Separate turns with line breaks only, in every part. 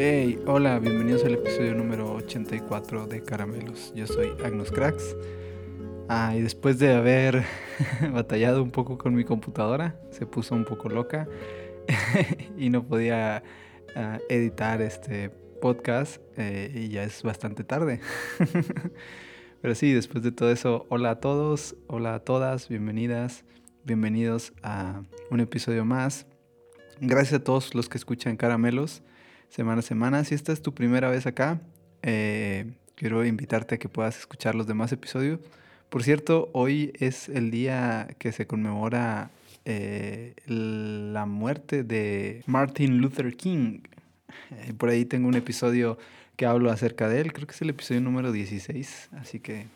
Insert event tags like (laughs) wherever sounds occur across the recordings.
Hey, hola, bienvenidos al episodio número 84 de Caramelos. Yo soy Agnus Cracks. Ah, y después de haber (laughs) batallado un poco con mi computadora, se puso un poco loca (laughs) y no podía ah, editar este podcast eh, y ya es bastante tarde. (laughs) Pero sí, después de todo eso, hola a todos, hola a todas, bienvenidas, bienvenidos a un episodio más. Gracias a todos los que escuchan Caramelos semana a semana. Si esta es tu primera vez acá, eh, quiero invitarte a que puedas escuchar los demás episodios. Por cierto, hoy es el día que se conmemora eh, la muerte de Martin Luther King. Eh, por ahí tengo un episodio que hablo acerca de él, creo que es el episodio número 16, así que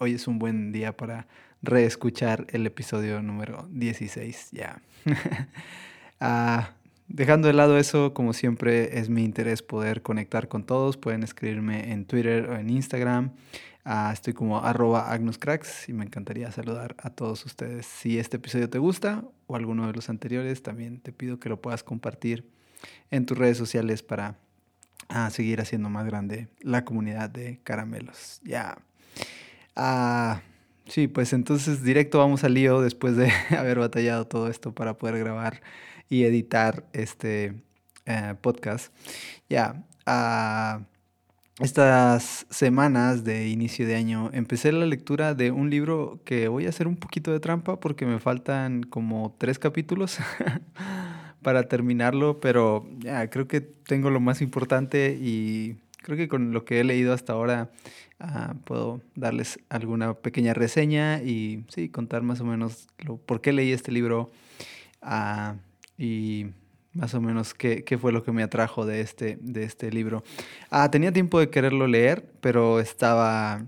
hoy es un buen día para reescuchar el episodio número 16 ya. (laughs) ah, Dejando de lado eso, como siempre, es mi interés poder conectar con todos. Pueden escribirme en Twitter o en Instagram. Ah, estoy como arroba agnuscracks y me encantaría saludar a todos ustedes. Si este episodio te gusta o alguno de los anteriores, también te pido que lo puedas compartir en tus redes sociales para ah, seguir haciendo más grande la comunidad de caramelos. Ya. Ah, sí, pues entonces directo vamos al lío después de (laughs) haber batallado todo esto para poder grabar y editar este eh, podcast. Ya, estas semanas de inicio de año empecé la lectura de un libro que voy a hacer un poquito de trampa porque me faltan como tres capítulos (laughs) para terminarlo, pero creo que tengo lo más importante y creo que con lo que he leído hasta ahora ah, puedo darles alguna pequeña reseña y sí, contar más o menos lo, por qué leí este libro. Uh, y más o menos qué, qué, fue lo que me atrajo de este, de este libro. Ah, tenía tiempo de quererlo leer, pero estaba,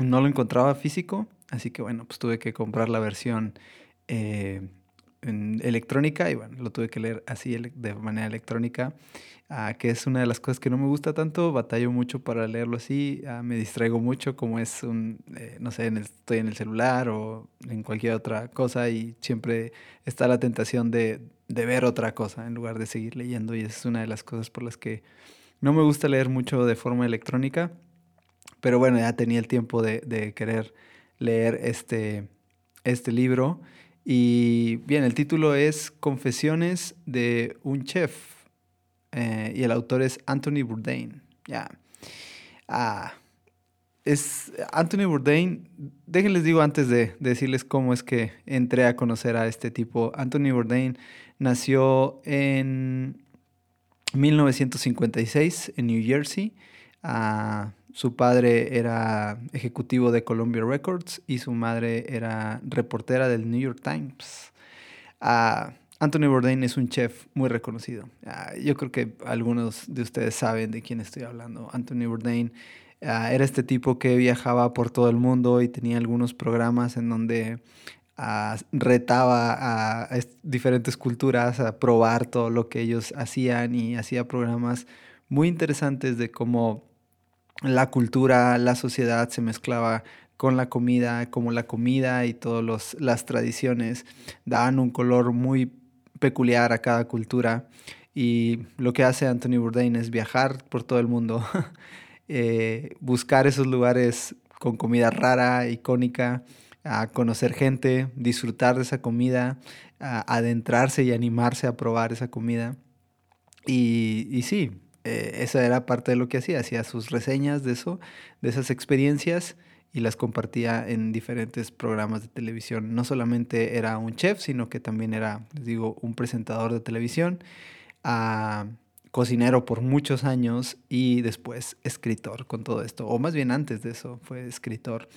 no lo encontraba físico, así que bueno, pues tuve que comprar la versión eh, en electrónica y bueno, lo tuve que leer así de manera electrónica, ah, que es una de las cosas que no me gusta tanto, batallo mucho para leerlo así, ah, me distraigo mucho como es un, eh, no sé, en estoy en el celular o en cualquier otra cosa y siempre está la tentación de, de ver otra cosa en lugar de seguir leyendo y es una de las cosas por las que no me gusta leer mucho de forma electrónica, pero bueno, ya tenía el tiempo de, de querer leer este, este libro y bien, el título es Confesiones de un chef eh, y el autor es Anthony Bourdain. Ya. Ah, es Anthony Bourdain. Déjenles digo antes de, decirles cómo es que entré a conocer a este tipo. Anthony Bourdain nació en 1956 en New Jersey. Ah, su padre era ejecutivo de Columbia Records y su madre era reportera del New York Times. Ah, Anthony Bourdain es un chef muy reconocido. Ah, yo creo que algunos de ustedes saben de quién estoy hablando. Anthony Bourdain ah, era este tipo que viajaba por todo el mundo y tenía algunos programas en donde retaba a diferentes culturas a probar todo lo que ellos hacían y hacía programas muy interesantes de cómo la cultura, la sociedad se mezclaba con la comida, como la comida y todas las tradiciones daban un color muy peculiar a cada cultura. Y lo que hace Anthony Bourdain es viajar por todo el mundo, (laughs) eh, buscar esos lugares con comida rara, icónica, a conocer gente, disfrutar de esa comida, adentrarse y animarse a probar esa comida. Y, y sí, eh, esa era parte de lo que hacía, hacía sus reseñas de eso, de esas experiencias y las compartía en diferentes programas de televisión. No solamente era un chef, sino que también era, les digo, un presentador de televisión, ah, cocinero por muchos años y después escritor con todo esto, o más bien antes de eso fue escritor.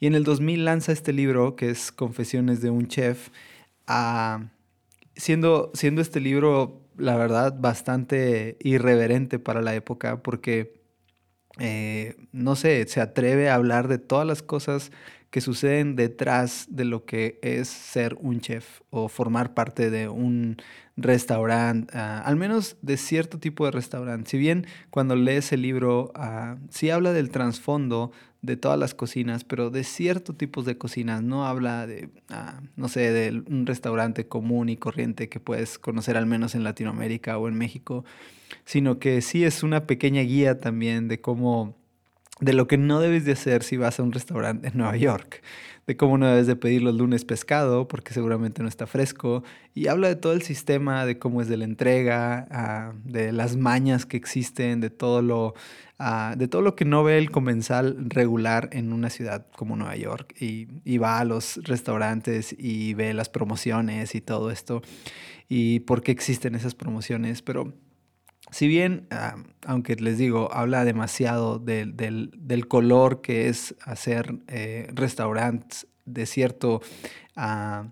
Y en el 2000 lanza este libro que es Confesiones de un chef, ah, siendo, siendo este libro la verdad, bastante irreverente para la época porque, eh, no sé, se atreve a hablar de todas las cosas que suceden detrás de lo que es ser un chef o formar parte de un restaurante, ah, al menos de cierto tipo de restaurante. Si bien cuando lees el libro uh, sí habla del trasfondo de todas las cocinas, pero de ciertos tipos de cocinas, no habla de, ah, no sé, de un restaurante común y corriente que puedes conocer al menos en Latinoamérica o en México, sino que sí es una pequeña guía también de cómo de lo que no debes de hacer si vas a un restaurante en Nueva York, de cómo no debes de pedir los lunes pescado porque seguramente no está fresco, y habla de todo el sistema, de cómo es de la entrega, ah, de las mañas que existen, de todo lo ah, de todo lo que no ve el comensal regular en una ciudad como Nueva York y, va a los restaurantes y ve las promociones y todo esto y por qué existen esas promociones, pero si bien, ah, aunque les digo, habla demasiado del, color que es hacer eh, restaurantes de cierto ah,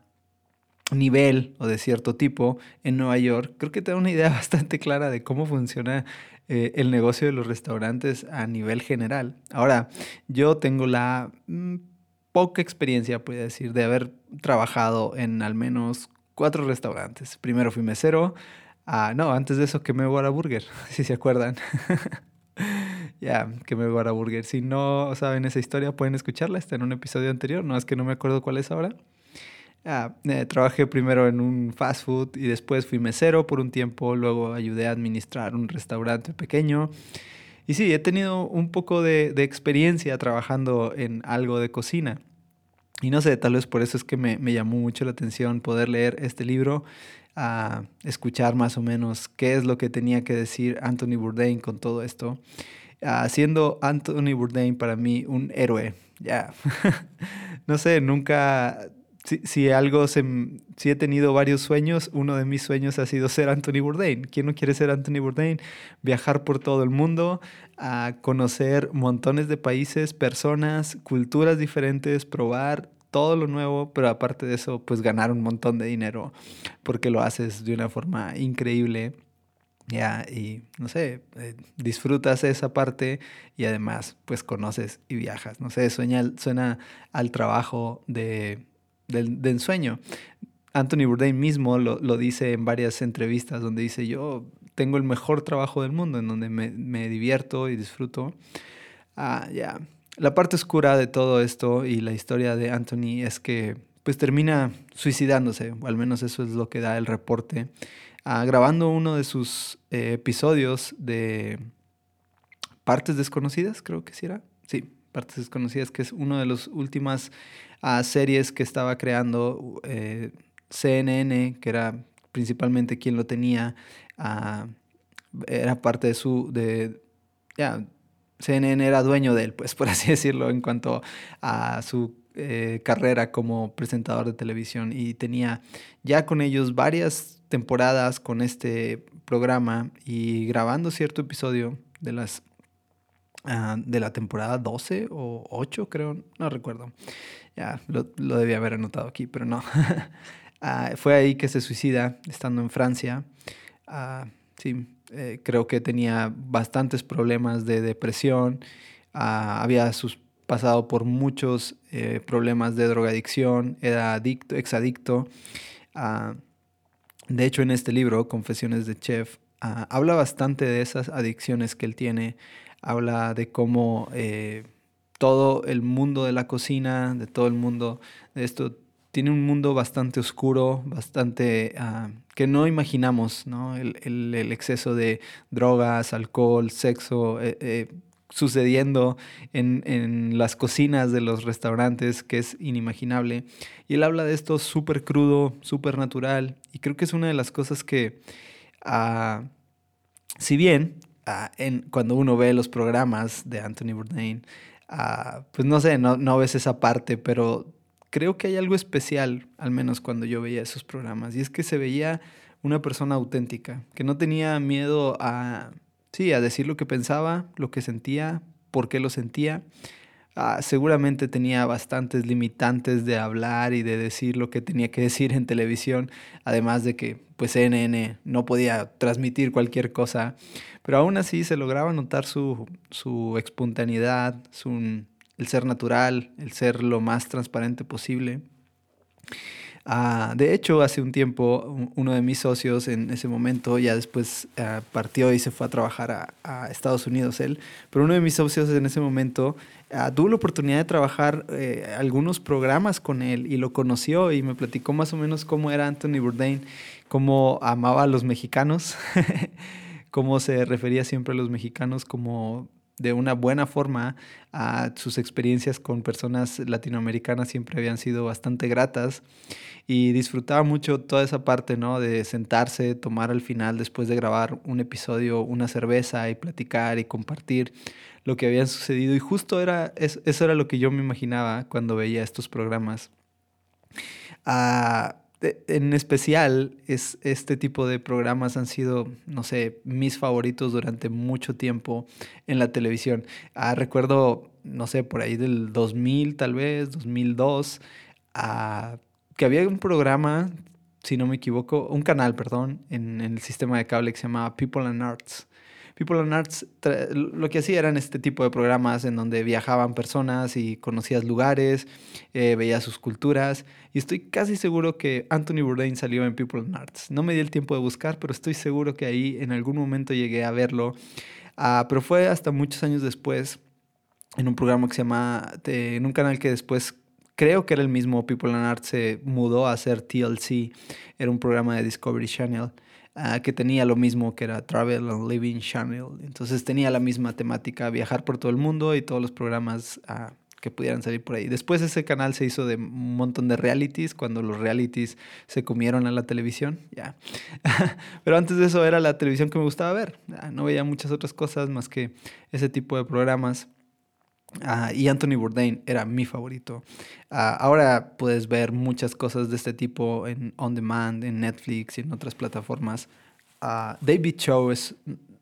nivel o de cierto tipo en Nueva York, creo que te da una idea (laughs) bastante clara de cómo funciona eh, el negocio de los restaurantes a nivel general. Ahora, yo tengo la mm, poca experiencia, puedo decir, de haber trabajado en al menos cuatro restaurantes. Primero fui mesero, Ah, no, antes de eso quemé Burger, (laughs) si se acuerdan. (laughs) ya, yeah, quemé Burger. Si no saben esa historia, pueden escucharla. Está en un episodio anterior. No es que no me acuerdo cuál es ahora. Ah, eh, trabajé primero en un fast food y después fui mesero por un tiempo. Luego ayudé a administrar un restaurante pequeño. Y sí, he tenido un poco de, de experiencia trabajando en algo de cocina. Y no sé, tal vez por eso es que me, me llamó mucho la atención poder leer este libro a escuchar más o menos qué es lo que tenía que decir Anthony Bourdain con todo esto, haciendo Anthony Bourdain para mí un héroe. Ya, (laughs) no sé, nunca, si, algo, se, si he tenido varios sueños, uno de mis sueños ha sido ser Anthony Bourdain. ¿Quién no quiere ser Anthony Bourdain? Viajar por todo el mundo, a conocer montones de países, personas, culturas diferentes, probar todo lo nuevo, pero aparte de eso, pues ganar un montón de dinero porque lo haces de una forma increíble. Ya, y no sé, eh, disfrutas esa parte y además, pues conoces y viajas. No sé, sueña, suena al trabajo de, del, ensueño. Anthony Bourdain mismo lo, lo, dice en varias entrevistas donde dice, yo tengo el mejor trabajo del mundo, en donde me, me divierto y disfruto. Ah, ya, la parte oscura de todo esto y la historia de Anthony es que pues termina suicidándose, o al menos eso es lo que da el reporte, ah, grabando uno de sus eh, episodios de Partes Desconocidas, creo que sí era. Sí, Partes Desconocidas, que es una de las últimas ah, series que estaba creando eh, CNN, que era principalmente quien lo tenía, ah, era parte de su, de, CNN era dueño de él, pues por así decirlo, en cuanto a su eh, carrera como presentador de televisión. Y tenía ya con ellos varias temporadas con este programa y grabando cierto episodio de las ah, de la temporada 12 o 8 creo, no recuerdo. Ya lo, lo debía haber anotado aquí, pero no. (laughs) Ah, fue ahí que se suicida estando en Francia. Ah, sí, eh, creo que tenía bastantes problemas de depresión, había sus, pasado por muchos eh, problemas de drogadicción, era adicto, exadicto. De hecho, en este libro, Confesiones de Chef, ah, habla bastante de esas adicciones que él tiene, habla de cómo eh, todo el mundo de la cocina, de todo el mundo de esto, tiene un mundo bastante oscuro, bastante ah, que no imaginamos, ¿no? El, exceso de drogas, alcohol, sexo, eh, eh, sucediendo en, las cocinas de los restaurantes, que es inimaginable. Y él habla de esto súper crudo, súper natural, y creo que es una de las cosas que, ah, si bien ah, en, cuando uno ve los programas de Anthony Bourdain, pues no sé, no, no ves esa parte, pero creo que hay algo especial, al menos cuando yo veía esos programas, y es que se veía una persona auténtica, que no tenía miedo a, sí, a decir lo que pensaba, lo que sentía, por qué lo sentía. Ah, seguramente tenía bastantes limitantes de hablar y de decir lo que tenía que decir en televisión, además de que pues CNN no podía transmitir cualquier cosa, pero aún así se lograba notar su, su espontaneidad, su, el ser natural, el ser lo más transparente posible. Ah, de hecho, hace un tiempo, uno de mis socios en ese momento, ya después ah, partió y se fue a trabajar a, Estados Unidos él, pero uno de mis socios en ese momento uh, tuvo la oportunidad de trabajar eh, algunos programas con él y lo conoció y me platicó más o menos cómo era Anthony Bourdain, cómo amaba a los mexicanos, (laughs) cómo se refería siempre a los mexicanos como de una buena forma. a sus experiencias con personas latinoamericanas siempre habían sido bastante gratas y disfrutaba mucho toda esa parte, ¿no? De sentarse, tomar al final, después de grabar un episodio, una cerveza y platicar y compartir lo que había sucedido. Y justo era, eso era lo que yo me imaginaba cuando veía estos programas. Ah, en especial, es, este tipo de programas han sido, no sé, mis favoritos durante mucho tiempo en la televisión. Ah, recuerdo, no sé, por ahí del 2000 tal vez, 2002, ah, que había un programa, si no me equivoco, un canal, perdón, en, en el sistema de cable que se llamaba People and Arts People on Arts lo que hacía eran este tipo de programas en donde viajaban personas y conocías lugares, eh, veías sus culturas. Y estoy casi seguro que Anthony Bourdain salió en People on Arts. No me di el tiempo de buscar, pero estoy seguro que ahí en algún momento llegué a verlo. Ah, pero fue hasta muchos años después, en un programa que se llama, en un canal que después creo que era el mismo People on Arts, se mudó a hacer TLC. Era un programa de Discovery Channel. Ah, que tenía lo mismo que era Travel and Living Channel. Entonces tenía la misma temática, viajar por todo el mundo y todos los programas ah, que pudieran salir por ahí. Después ese canal se hizo de un montón de realities, cuando los realities se comieron a la televisión, ya. (laughs) Pero antes de eso era la televisión que me gustaba ver. No veía muchas otras cosas más que ese tipo de programas. Ah, y Anthony Bourdain era mi favorito. Ah, ahora puedes ver muchas cosas de este tipo en On Demand, en Netflix y en otras plataformas. Uh, David Cho es...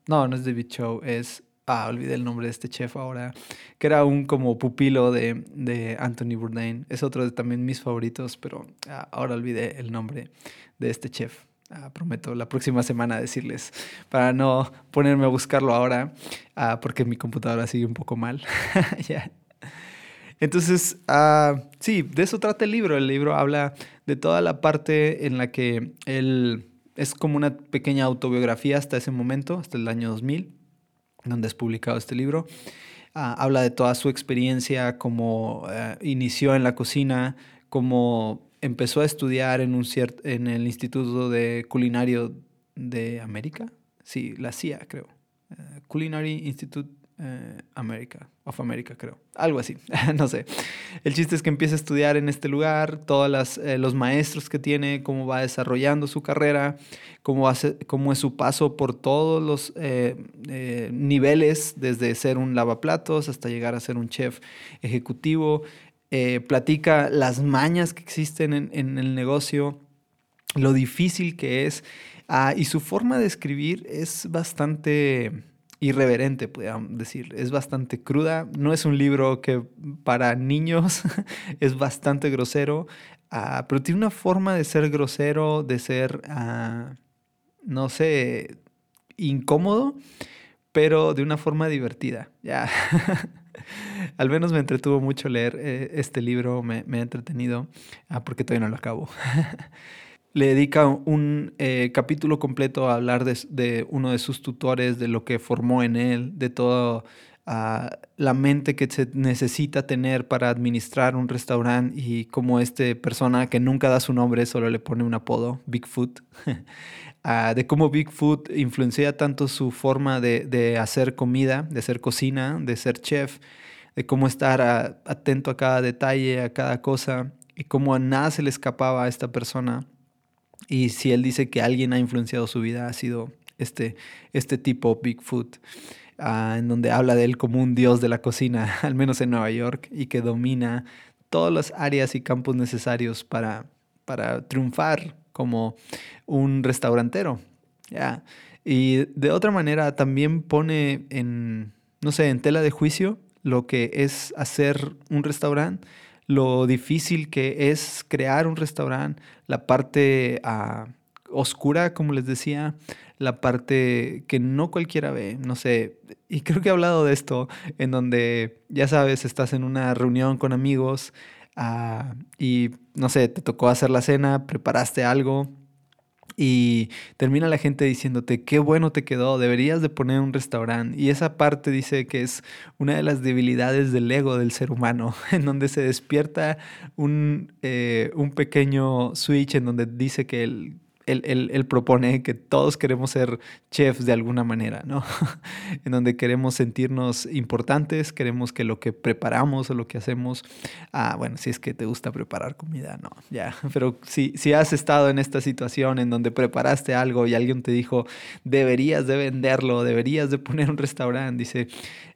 No, no es David Cho, es... Ah, olvidé el nombre de este chef ahora, que era un como pupilo de, de Anthony Bourdain. Es otro de también mis favoritos, pero ahora olvidé el nombre de este chef. Ah, prometo la próxima semana decirles, para no ponerme a buscarlo ahora, ah, porque mi computadora sigue un poco mal. (laughs) Entonces, ah, sí, de eso trata el libro. El libro habla de toda la parte en la que él es como una pequeña autobiografía hasta ese momento, hasta el año 2000, donde es publicado este libro. habla de toda su experiencia, cómo inició en la cocina, cómo empezó a estudiar en, un en el Instituto de Culinario de América. Sí, la CIA, creo. Eh, Culinary Institute uh, America, of America, creo. Algo así, (laughs) no sé. El chiste es que empieza a estudiar en este lugar, todos eh, los maestros que tiene, cómo va desarrollando su carrera, cómo, hace, cómo es su paso por todos los niveles, desde ser un lavaplatos hasta llegar a ser un chef ejecutivo. Eh, platica las mañas que existen en, el negocio, lo difícil que es, ah, y su forma de escribir es bastante irreverente, podríamos decir. Es bastante cruda. No es un libro que para niños (laughs) es bastante grosero, ah, pero tiene una forma de ser grosero, de ser, ah, no sé, incómodo, pero de una forma divertida. Ya. (laughs) Al menos me entretuvo mucho leer eh, este libro, me, ha entretenido, ah, porque todavía no lo acabo. (laughs) Le dedica un eh, capítulo completo a hablar de, uno de sus tutores, de lo que formó en él, de toda ah, la mente que se necesita tener para administrar un restaurante y cómo esta persona que nunca da su nombre, solo le pone un apodo, Bigfoot, (laughs) ah, de cómo Bigfoot influencia tanto su forma de, de, hacer comida, de hacer cocina, de ser chef, de cómo estar atento a cada detalle, a cada cosa, y cómo a nada se le escapaba a esta persona. Y si él dice que alguien ha influenciado su vida, ha sido este, este tipo, Bigfoot, ah, en donde habla de él como un dios de la cocina, (laughs) al menos en Nueva York, y que domina todas las áreas y campos necesarios para, para triunfar como un restaurantero. Y de otra manera también pone en, no sé, en tela de juicio lo que es hacer un restaurante, lo difícil que es crear un restaurante, la parte, ah, oscura, como les decía, la parte que no cualquiera ve, no sé, y creo que he hablado de esto, en donde, ya sabes, estás en una reunión con amigos ah, y, no sé, te tocó hacer la cena, preparaste algo y termina la gente diciéndote, qué bueno te quedó, deberías de poner un restaurante. Y esa parte dice que es una de las debilidades del ego del ser humano, (laughs) en donde se despierta un, eh, un pequeño switch en donde dice que el, él, propone que todos queremos ser chefs de alguna manera, ¿no? (laughs) en donde queremos sentirnos importantes, queremos que lo que preparamos o lo que hacemos, ah, bueno, si es que te gusta preparar comida, no, ya, (laughs) pero si, si has estado en esta situación en donde preparaste algo y alguien te dijo, deberías de venderlo, deberías de poner un restaurante, dice,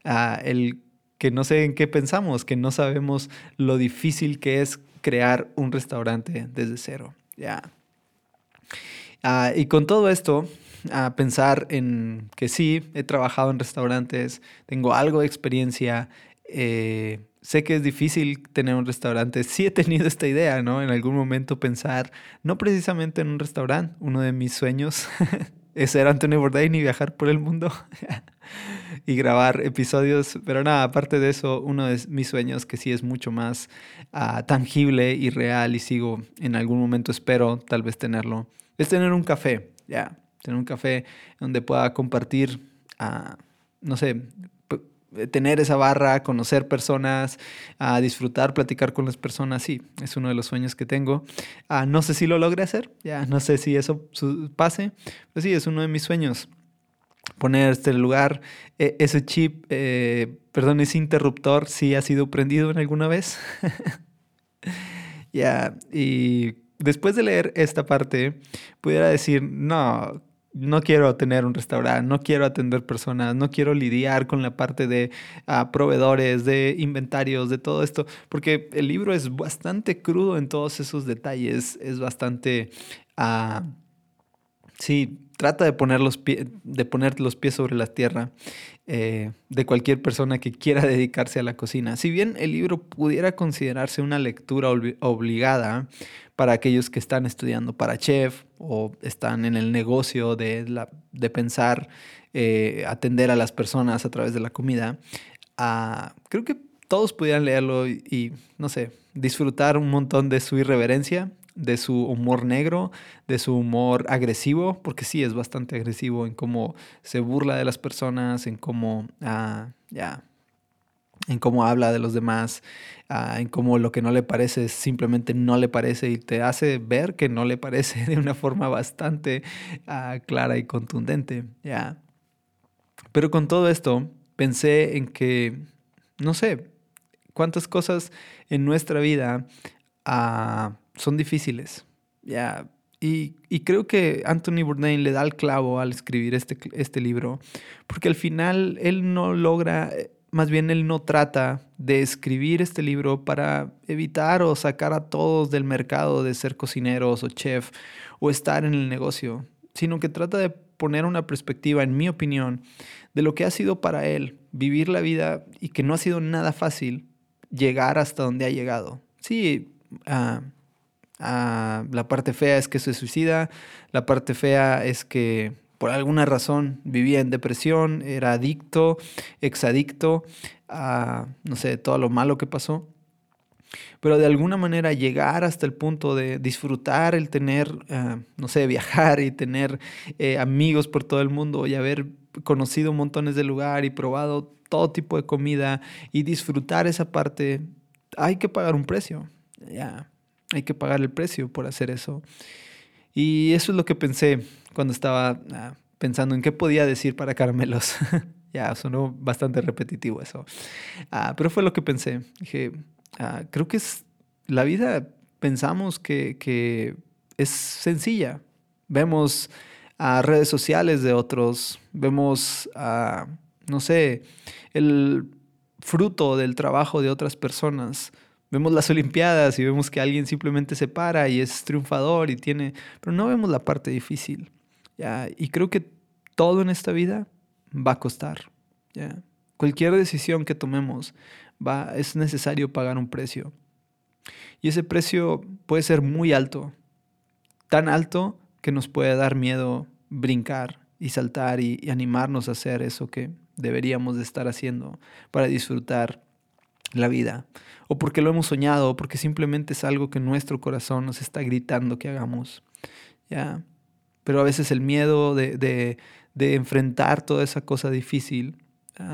ah, el que no sé en qué pensamos, que no sabemos lo difícil que es crear un restaurante desde cero, ya. Ah, y con todo esto, a pensar en que sí, he trabajado en restaurantes, tengo algo de experiencia, eh, sé que es difícil tener un restaurante, sí he tenido esta idea, ¿no? En algún momento pensar, no precisamente en un restaurante, uno de mis sueños (laughs) es ser Anthony Bourdain y viajar por el mundo (laughs) y grabar episodios, pero nada, aparte de eso, uno de mis sueños que sí es mucho más ah, tangible y real y sigo en algún momento espero tal vez tenerlo es tener un café, ya, tener un café donde pueda compartir, uh, no sé, tener esa barra, conocer personas, a disfrutar, platicar con las personas, sí, es uno de los sueños que tengo. Uh, no sé si lo logré hacer, ya, no sé si eso pase, pero sí, es uno de mis sueños. Poner este lugar, e, ese chip, eh, perdón, ese interruptor, sí ha sido prendido en alguna vez. (laughs) ya, y después de leer esta parte, pudiera decir, no, no quiero tener un restaurante, no quiero atender personas, no quiero lidiar con la parte de ah, proveedores, de inventarios, de todo esto, porque el libro es bastante crudo en todos esos detalles, es bastante... Uh, sí, trata de poner los, de poner los pies sobre la tierra eh, de cualquier persona que quiera (laughs) dedicarse a la cocina. Si bien el libro pudiera considerarse una lectura obligada, para aquellos que están estudiando para chef o están en el negocio de, la, de pensar, eh, atender a las personas a través de la comida. Ah, creo que todos pudieran leerlo y, no sé, disfrutar un montón de su irreverencia, de su humor negro, de su humor agresivo, porque sí es bastante agresivo en cómo se burla de las personas, en cómo, ah, ya, en cómo habla de los demás, ah, en cómo lo que no le parece simplemente no le parece y te hace ver que no le parece (laughs) de una forma bastante ah, clara y contundente. ¿ya? Pero con todo esto pensé en que, no sé, cuántas cosas en nuestra vida ah, son difíciles. ¿ya? Y, y, creo que Anthony Bourdain le da el clavo al escribir este, este libro, porque al final él no logra más bien él no trata de escribir este libro para evitar o sacar a todos del mercado de ser cocineros o chef o estar en el negocio, sino que trata de poner una perspectiva, en mi opinión, de lo que ha sido para él vivir la vida y que no ha sido nada fácil llegar hasta donde ha llegado. Sí, ah, ah, la parte fea es que se suicida, la parte fea es que por alguna razón vivía en depresión, era adicto, exadicto a, no sé, todo lo malo que pasó. Pero de alguna manera llegar hasta el punto de disfrutar el tener, ah, no sé, viajar y tener eh, amigos por todo el mundo y haber conocido montones de lugar y probado todo tipo de comida y disfrutar esa parte, hay que pagar un precio. Ya, hay que pagar el precio por hacer eso. Y eso es lo que pensé cuando estaba ah, pensando en qué podía decir para caramelos. (laughs) ya, sonó bastante repetitivo eso. Ah, pero fue lo que pensé. Dije, ah, creo que es la vida, pensamos que, que es sencilla. Vemos a redes sociales de otros, vemos a, no sé, el fruto del trabajo de otras personas Vemos las Olimpiadas y vemos que alguien simplemente se para y es triunfador y tiene, pero no vemos la parte difícil. Y creo que todo en esta vida va a costar. Cualquier decisión que tomemos va, es necesario pagar un precio. Y ese precio puede ser muy alto, tan alto que nos puede dar miedo brincar y saltar y, y animarnos a hacer eso que deberíamos de estar haciendo para disfrutar la vida, o porque lo hemos soñado, o porque simplemente es algo que nuestro corazón nos está gritando que hagamos. ¿ya? Pero a veces el miedo de, de, enfrentar toda esa cosa difícil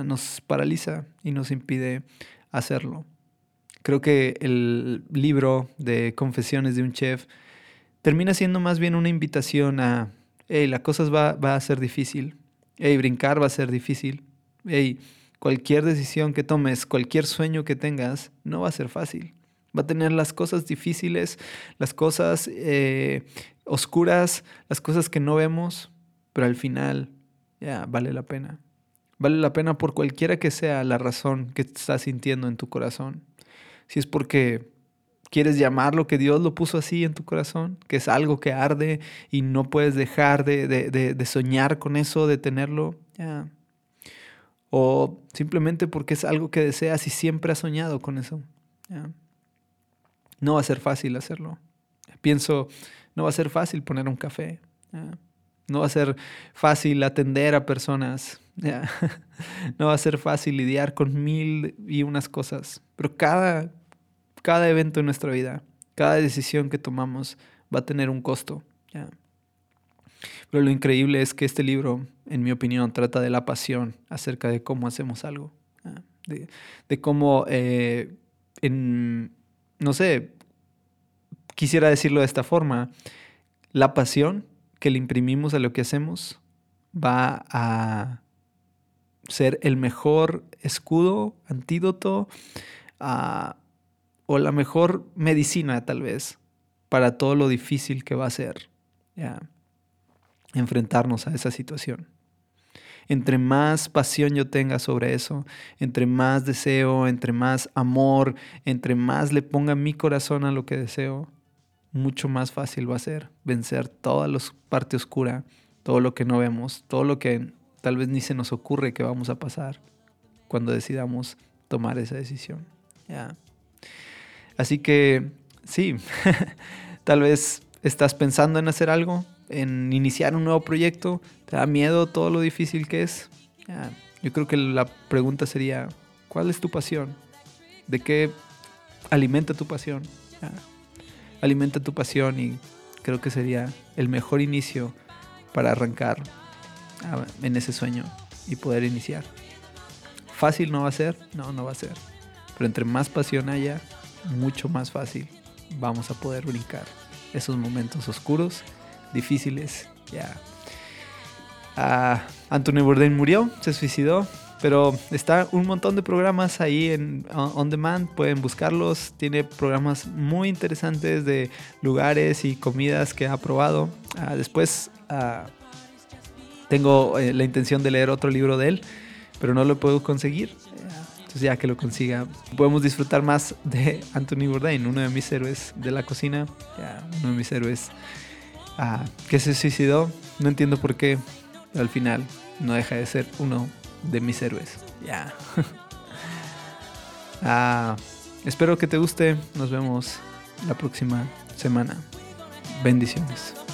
nos paraliza y nos impide hacerlo. Creo que el libro de Confesiones de un Chef termina siendo más bien una invitación a, hey, la cosa va, va a ser difícil, hey, brincar va a ser difícil, hey, cualquier decisión que tomes, cualquier sueño que tengas, no va a ser fácil. Va a tener las cosas difíciles, las cosas eh, oscuras, las cosas que no vemos, pero al final ya vale la pena. Vale la pena por cualquiera que sea la razón que estás sintiendo en tu corazón. Si es porque quieres llamarlo que Dios lo puso así en tu corazón, que es algo que arde y no puedes dejar de, de, de soñar con eso, de tenerlo, ya, o simplemente porque es algo que deseas y siempre has soñado con eso. No va a ser fácil hacerlo. Pienso, no va a ser fácil poner un café. No va a ser fácil atender a personas. (laughs) No va a ser fácil lidiar con mil y unas cosas. Pero cada, cada evento en nuestra vida, cada decisión que tomamos va a tener un costo. Pero lo increíble es que este libro, en mi opinión, trata de la pasión acerca de cómo hacemos algo. De, cómo, eh, en, no sé, quisiera decirlo de esta forma, la pasión que le imprimimos a lo que hacemos va a ser el mejor escudo, antídoto o la mejor medicina tal vez para todo lo difícil que va a ser. enfrentarnos a esa situación. Entre más pasión yo tenga sobre eso, entre más deseo, entre más amor, entre más le ponga mi corazón a lo que deseo, mucho más fácil va a ser vencer toda la parte oscura, todo lo que no vemos, todo lo que tal vez ni se nos ocurre que vamos a pasar cuando decidamos tomar esa decisión. Así que sí, (laughs) tal vez estás pensando en hacer algo, en iniciar un nuevo proyecto? ¿Te da miedo todo lo difícil que es? yo creo que la pregunta sería, ¿cuál es tu pasión? ¿De qué alimenta tu pasión? Alimenta tu pasión y creo que sería el mejor inicio para arrancar en ese sueño y poder iniciar. ¿Fácil no va a ser? No, no va a ser. Pero entre más pasión haya, mucho más fácil vamos a poder brincar esos momentos oscuros difíciles. Ya. Ah, Anthony Bourdain murió, se suicidó, pero está un montón de programas ahí en On Demand, pueden buscarlos. Tiene programas muy interesantes de lugares y comidas que ha probado. Ah, después ah, tengo eh, la intención de leer otro libro de él, pero no lo puedo conseguir. Entonces ya que lo consiga, podemos disfrutar más de Anthony Bourdain, uno de mis héroes de la cocina, uno de mis héroes Ah, que se suicidó. No entiendo por qué, pero al final no deja de ser uno de mis héroes. Ya. (laughs) Ah, espero que te guste. Nos vemos la próxima semana. Bendiciones.